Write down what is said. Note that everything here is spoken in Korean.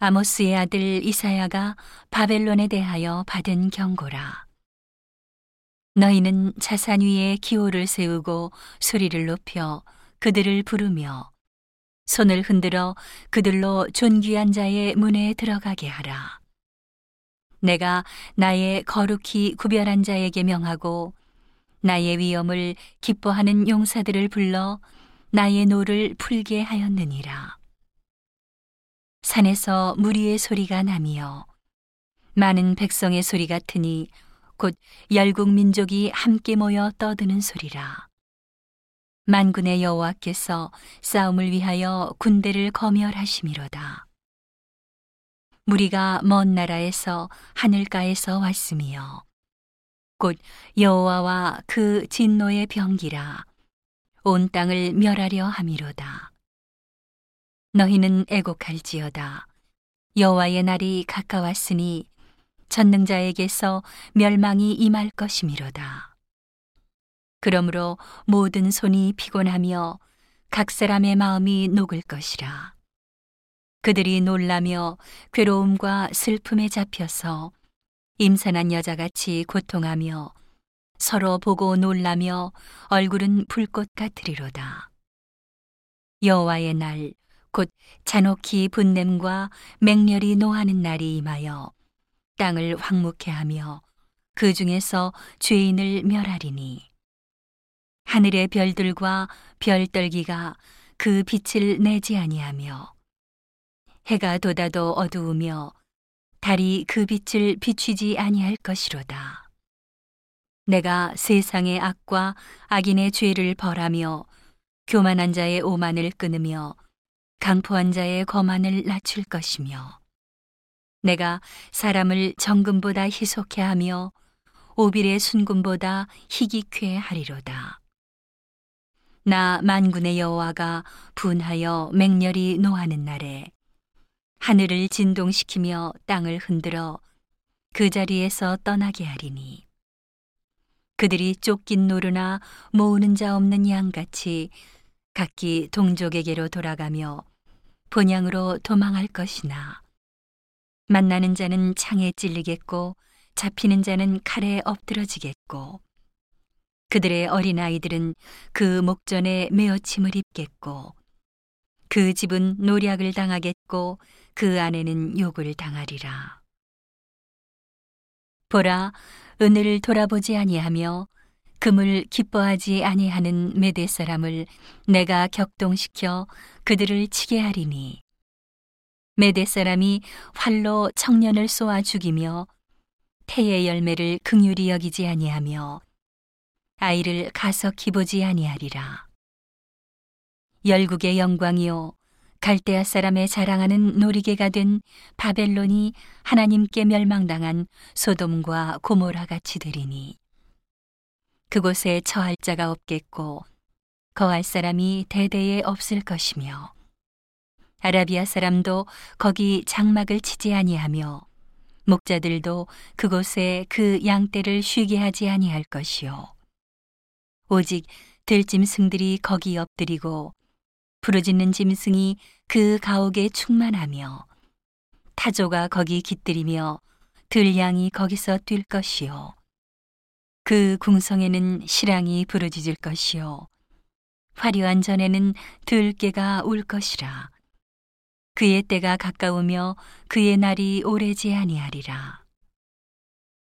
아모스의 아들 이사야가 바벨론에 대하여 받은 경고라. 너희는 자산 위에 기호를 세우고 소리를 높여 그들을 부르며 손을 흔들어 그들로 존귀한 자의 문에 들어가게 하라. 내가 나의 거룩히 구별한 자에게 명하고 나의 위엄을 기뻐하는 용사들을 불러 나의 노를 풀게 하였느니라. 산에서 무리의 소리가 나며 많은 백성의 소리 같으니 곧 열국 민족이 함께 모여 떠드는 소리라. 만군의 여호와께서 싸움을 위하여 군대를 거멸하심이로다. 무리가 먼 나라에서 하늘가에서 왔으며 곧 여호와와 그 진노의 병기라 온 땅을 멸하려 함이로다. 너희는 애곡할지어다. 여호와의 날이 가까웠으니 전능자에게서 멸망이 임할 것이미로다. 그러므로 모든 손이 피곤하며 각 사람의 마음이 녹을 것이라. 그들이 놀라며 괴로움과 슬픔에 잡혀서 임산한 여자같이 고통하며 서로 보고 놀라며 얼굴은 불꽃 같으리로다. 여호와의 날 곧 잔혹히 분냄과 맹렬히 노하는 날이 임하여 땅을 황무케 하며 그 중에서 죄인을 멸하리니 하늘의 별들과 별떨기가 그 빛을 내지 아니하며 해가 돋아도 어두우며 달이 그 빛을 비추지 아니할 것이로다. 내가 세상의 악과 악인의 죄를 벌하며 교만한 자의 오만을 끊으며 강포한 자의 거만을 낮출 것이며 내가 사람을 정금보다 희속해 하며 오빌의 순금보다 희귀케 하리로다. 나 만군의 여호와가 분하여 맹렬히 노하는 날에 하늘을 진동시키며 땅을 흔들어 그 자리에서 떠나게 하리니 그들이 쫓긴 노르나 모으는 자 없는 양같이 각기 동족에게로 돌아가며 본향으로 도망할 것이나. 만나는 자는 창에 찔리겠고 잡히는 자는 칼에 엎드러지겠고. 그들의 어린아이들은 그 목전에 메어침을 입겠고. 그 집은 노략을 당하겠고 그 아내는 욕을 당하리라. 보라, 은을 돌아보지 아니하며 금을 기뻐하지 아니하는 메대 사람을 내가 격동시켜 그들을 치게 하리니. 메대 사람이 활로 청년을 쏘아 죽이며 태의 열매를 극률이 여기지 아니하며 아이를 가석히 보지 아니하리라. 열국의 영광이요 갈대아 사람의 자랑하는 놀이개가 된 바벨론이 하나님께 멸망당한 소돔과 고모라 같이 되리니 그곳에 처할 자가 없겠고 거할 사람이 대대에 없을 것이며 아라비아 사람도 거기 장막을 치지 아니하며 목자들도 그곳에 그 양떼를 쉬게 하지 아니할 것이요. 오직 들짐승들이 거기 엎드리고 부르짖는 짐승이 그 가옥에 충만하며 타조가 거기 깃들이며 들양이 거기서 뛸 것이요 그 궁성에는 실랑이 부르짖을 것이요. 화려한 전에는 들깨가 울 것이라. 그의 때가 가까우며 그의 날이 오래지 아니하리라